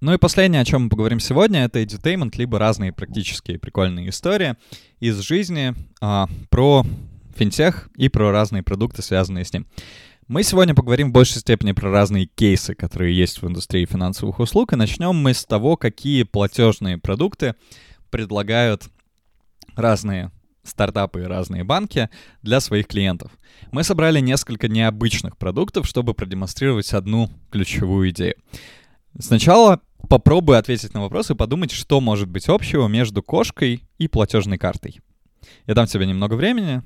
Ну и последнее, о чем мы поговорим сегодня, это edutainment, либо разные практические прикольные истории из жизни а, про финтех и про разные продукты, связанные с ним. Мы сегодня поговорим в большей степени про разные кейсы, которые есть в индустрии финансовых услуг, и начнем мы с того, какие платежные продукты предлагают разные стартапы и разные банки для своих клиентов. Мы собрали несколько необычных продуктов, чтобы продемонстрировать одну ключевую идею. Сначала попробуй ответить на вопрос и подумать, что может быть общего между кошкой и платежной картой. Я дам тебе немного времени,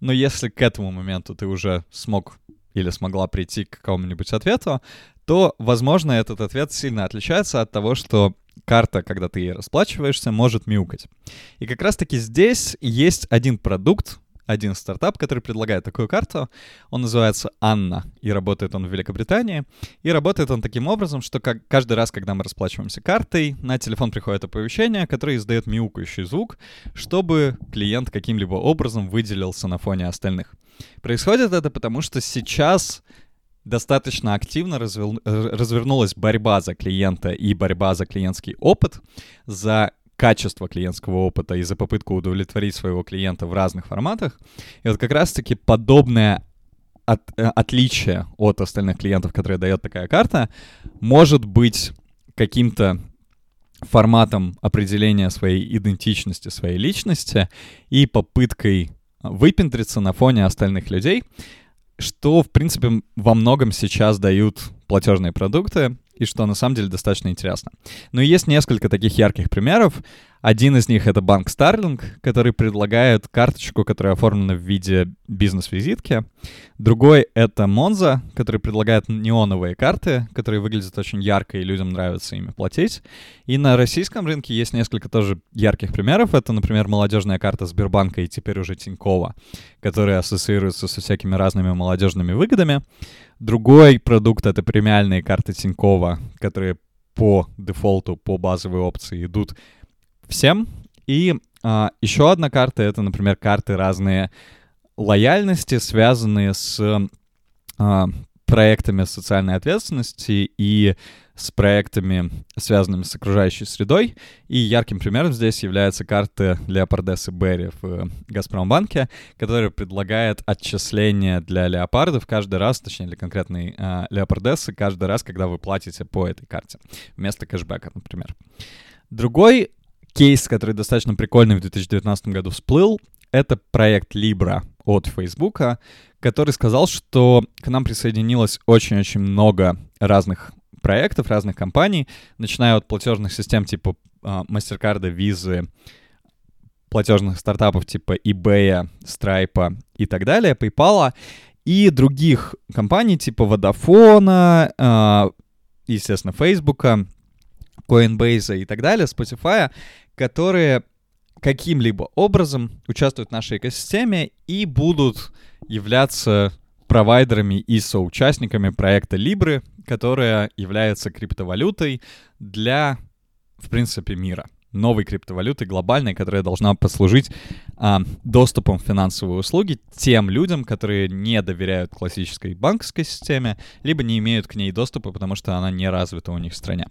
но если к этому моменту ты уже смог или смогла прийти к какому-нибудь ответу, то, возможно, этот ответ сильно отличается от того, что карта, когда ты ей расплачиваешься, может мяукать. И как раз-таки здесь есть один продукт, один стартап, который предлагает такую карту. Он называется Анна, и работает он в Великобритании. И работает он таким образом, что как каждый раз, когда мы расплачиваемся картой, на телефон приходит оповещение, которое издает мяукающий звук, чтобы клиент каким-либо образом выделился на фоне остальных. Происходит это потому, что сейчас достаточно активно развер... развернулась борьба за клиента и борьба за клиентский опыт, за качество клиентского опыта и за попытку удовлетворить своего клиента в разных форматах. И вот как раз-таки подобное от, э, отличие от остальных клиентов, которые дает такая карта, может быть каким-то форматом определения своей идентичности, своей личности и попыткой выпендриться на фоне остальных людей, что, в принципе, во многом сейчас дают платежные продукты, и что на самом деле достаточно интересно. Но есть несколько таких ярких примеров. Один из них — это банк Starling, который предлагает карточку, которая оформлена в виде бизнес-визитки. Другой — это Monza, который предлагает неоновые карты, которые выглядят очень ярко, и людям нравится ими платить. И на российском рынке есть несколько тоже ярких примеров. Это, например, молодежная карта Сбербанка и теперь уже Тинькова, которая ассоциируется со всякими разными молодежными выгодами. Другой продукт — это премиальные карты Тинькова, которые по дефолту, по базовой опции идут всем. И а, еще одна карта — это, например, карты разные лояльности, связанные с а, проектами социальной ответственности и с проектами, связанными с окружающей средой. И ярким примером здесь является карта Леопардесы Берри в э, Газпромбанке, которая предлагает отчисления для леопардов каждый раз, точнее для конкретной э, Леопардесы, каждый раз, когда вы платите по этой карте, вместо кэшбэка, например. Другой кейс, который достаточно прикольный в 2019 году всплыл, это проект Libra от Facebook, который сказал, что к нам присоединилось очень-очень много разных проектов, разных компаний, начиная от платежных систем типа uh, MasterCard, Visa, платежных стартапов типа eBay, Stripe и так далее, PayPal, и других компаний типа Vodafone, uh, естественно, Facebook, Coinbase и так далее, Spotify, которые каким-либо образом участвуют в нашей экосистеме и будут являться провайдерами и соучастниками проекта Libra, которая является криптовалютой для, в принципе, мира новой криптовалюты глобальной, которая должна послужить а, доступом в финансовые услуги тем людям, которые не доверяют классической банковской системе, либо не имеют к ней доступа, потому что она не развита у них в стране.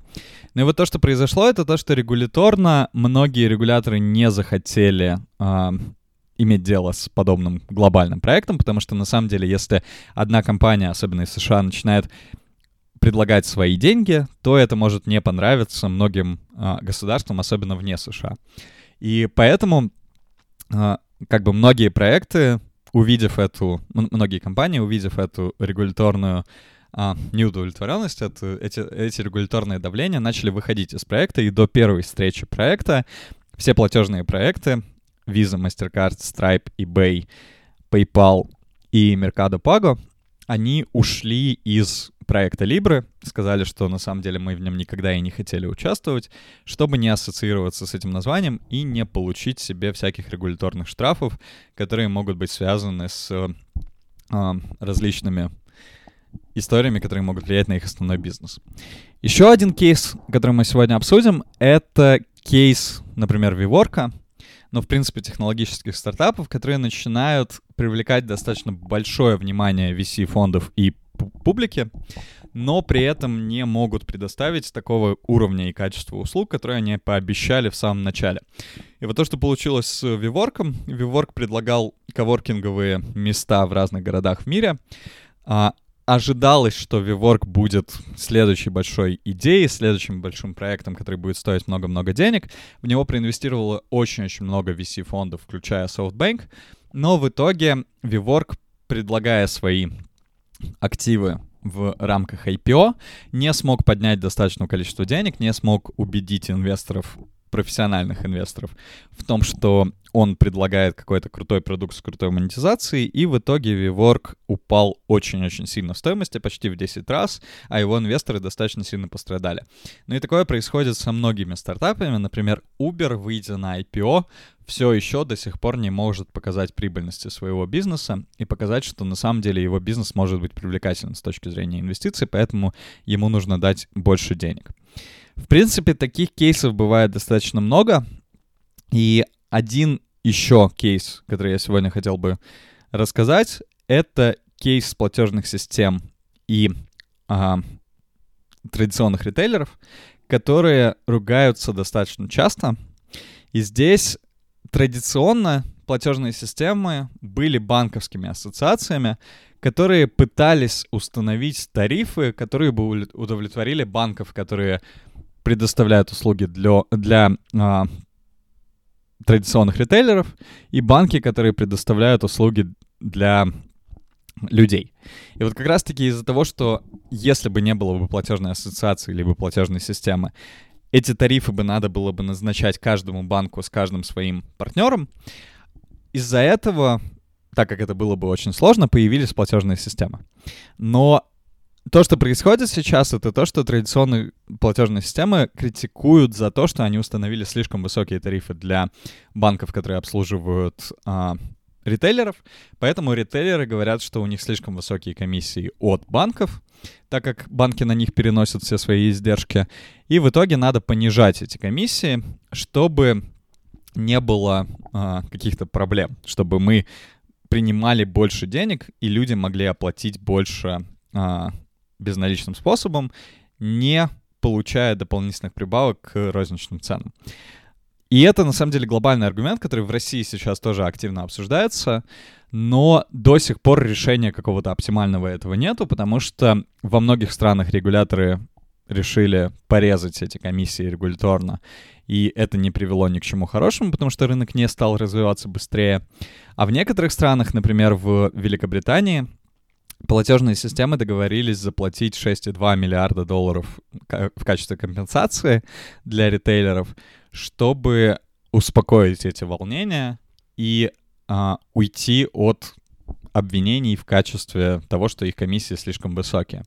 Ну и вот то, что произошло, это то, что регуляторно многие регуляторы не захотели а, иметь дело с подобным глобальным проектом, потому что на самом деле, если одна компания, особенно из США, начинает предлагать свои деньги, то это может не понравиться многим а, государствам, особенно вне США. И поэтому а, как бы многие проекты, увидев эту, многие компании, увидев эту регуляторную а, неудовлетворенность, это, эти, эти регуляторные давления начали выходить из проекта, и до первой встречи проекта все платежные проекты Visa, MasterCard, Stripe, eBay, PayPal и Mercado Pago, они ушли из проекта Libre, сказали, что на самом деле мы в нем никогда и не хотели участвовать, чтобы не ассоциироваться с этим названием и не получить себе всяких регуляторных штрафов, которые могут быть связаны с э, различными историями, которые могут влиять на их основной бизнес. Еще один кейс, который мы сегодня обсудим, это кейс, например, Виворка, но, в принципе, технологических стартапов, которые начинают привлекать достаточно большое внимание VC-фондов и публики. но при этом не могут предоставить такого уровня и качества услуг, которые они пообещали в самом начале. И вот то, что получилось с Виворком, Виворк предлагал коворкинговые места в разных городах в мире, а, ожидалось, что VWork будет следующей большой идеей, следующим большим проектом, который будет стоить много-много денег. В него проинвестировало очень-очень много VC-фондов, включая SoftBank. Но в итоге VWork, предлагая свои активы в рамках IPO, не смог поднять достаточное количество денег, не смог убедить инвесторов профессиональных инвесторов в том, что он предлагает какой-то крутой продукт с крутой монетизацией, и в итоге VWork упал очень-очень сильно в стоимости, почти в 10 раз, а его инвесторы достаточно сильно пострадали. Ну и такое происходит со многими стартапами. Например, Uber, выйдя на IPO, все еще до сих пор не может показать прибыльности своего бизнеса и показать, что на самом деле его бизнес может быть привлекателен с точки зрения инвестиций, поэтому ему нужно дать больше денег. В принципе, таких кейсов бывает достаточно много. И один еще кейс, который я сегодня хотел бы рассказать, это кейс платежных систем и а, традиционных ритейлеров, которые ругаются достаточно часто. И здесь традиционно платежные системы были банковскими ассоциациями, которые пытались установить тарифы, которые бы удовлетворили банков, которые предоставляют услуги для, для а, традиционных ритейлеров, и банки, которые предоставляют услуги для людей. И вот как раз-таки из-за того, что если бы не было бы платежной ассоциации либо платежной системы, эти тарифы бы надо было бы назначать каждому банку с каждым своим партнером. Из-за этого, так как это было бы очень сложно, появились платежные системы. Но то, что происходит сейчас, это то, что традиционные платежные системы критикуют за то, что они установили слишком высокие тарифы для банков, которые обслуживают а, ритейлеров. Поэтому ритейлеры говорят, что у них слишком высокие комиссии от банков, так как банки на них переносят все свои издержки. И в итоге надо понижать эти комиссии, чтобы не было а, каких-то проблем, чтобы мы принимали больше денег, и люди могли оплатить больше а, безналичным способом, не получая дополнительных прибавок к розничным ценам. И это, на самом деле, глобальный аргумент, который в России сейчас тоже активно обсуждается, но до сих пор решения какого-то оптимального этого нету, потому что во многих странах регуляторы решили порезать эти комиссии регуляторно, и это не привело ни к чему хорошему, потому что рынок не стал развиваться быстрее. А в некоторых странах, например, в Великобритании, платежные системы договорились заплатить 6,2 миллиарда долларов в качестве компенсации для ритейлеров, чтобы успокоить эти волнения и а, уйти от обвинений в качестве того, что их комиссии слишком высокие.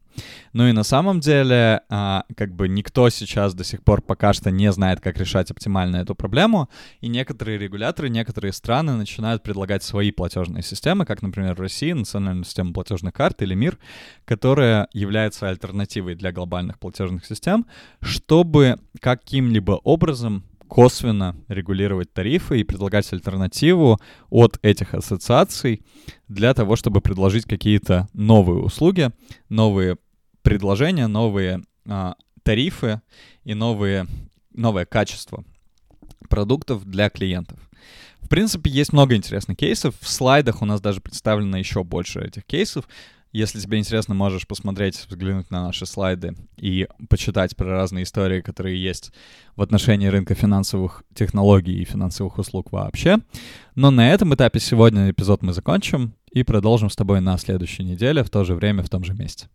Ну и на самом деле, а, как бы никто сейчас до сих пор пока что не знает, как решать оптимально эту проблему, и некоторые регуляторы, некоторые страны начинают предлагать свои платежные системы, как, например, в России национальная система платежных карт или МИР, которая является альтернативой для глобальных платежных систем, чтобы каким-либо образом косвенно регулировать тарифы и предлагать альтернативу от этих ассоциаций для того, чтобы предложить какие-то новые услуги, новые предложения, новые а, тарифы и новые, новое качество продуктов для клиентов. В принципе, есть много интересных кейсов. В слайдах у нас даже представлено еще больше этих кейсов. Если тебе интересно, можешь посмотреть, взглянуть на наши слайды и почитать про разные истории, которые есть в отношении рынка финансовых технологий и финансовых услуг вообще. Но на этом этапе сегодня эпизод мы закончим и продолжим с тобой на следующей неделе в то же время, в том же месте.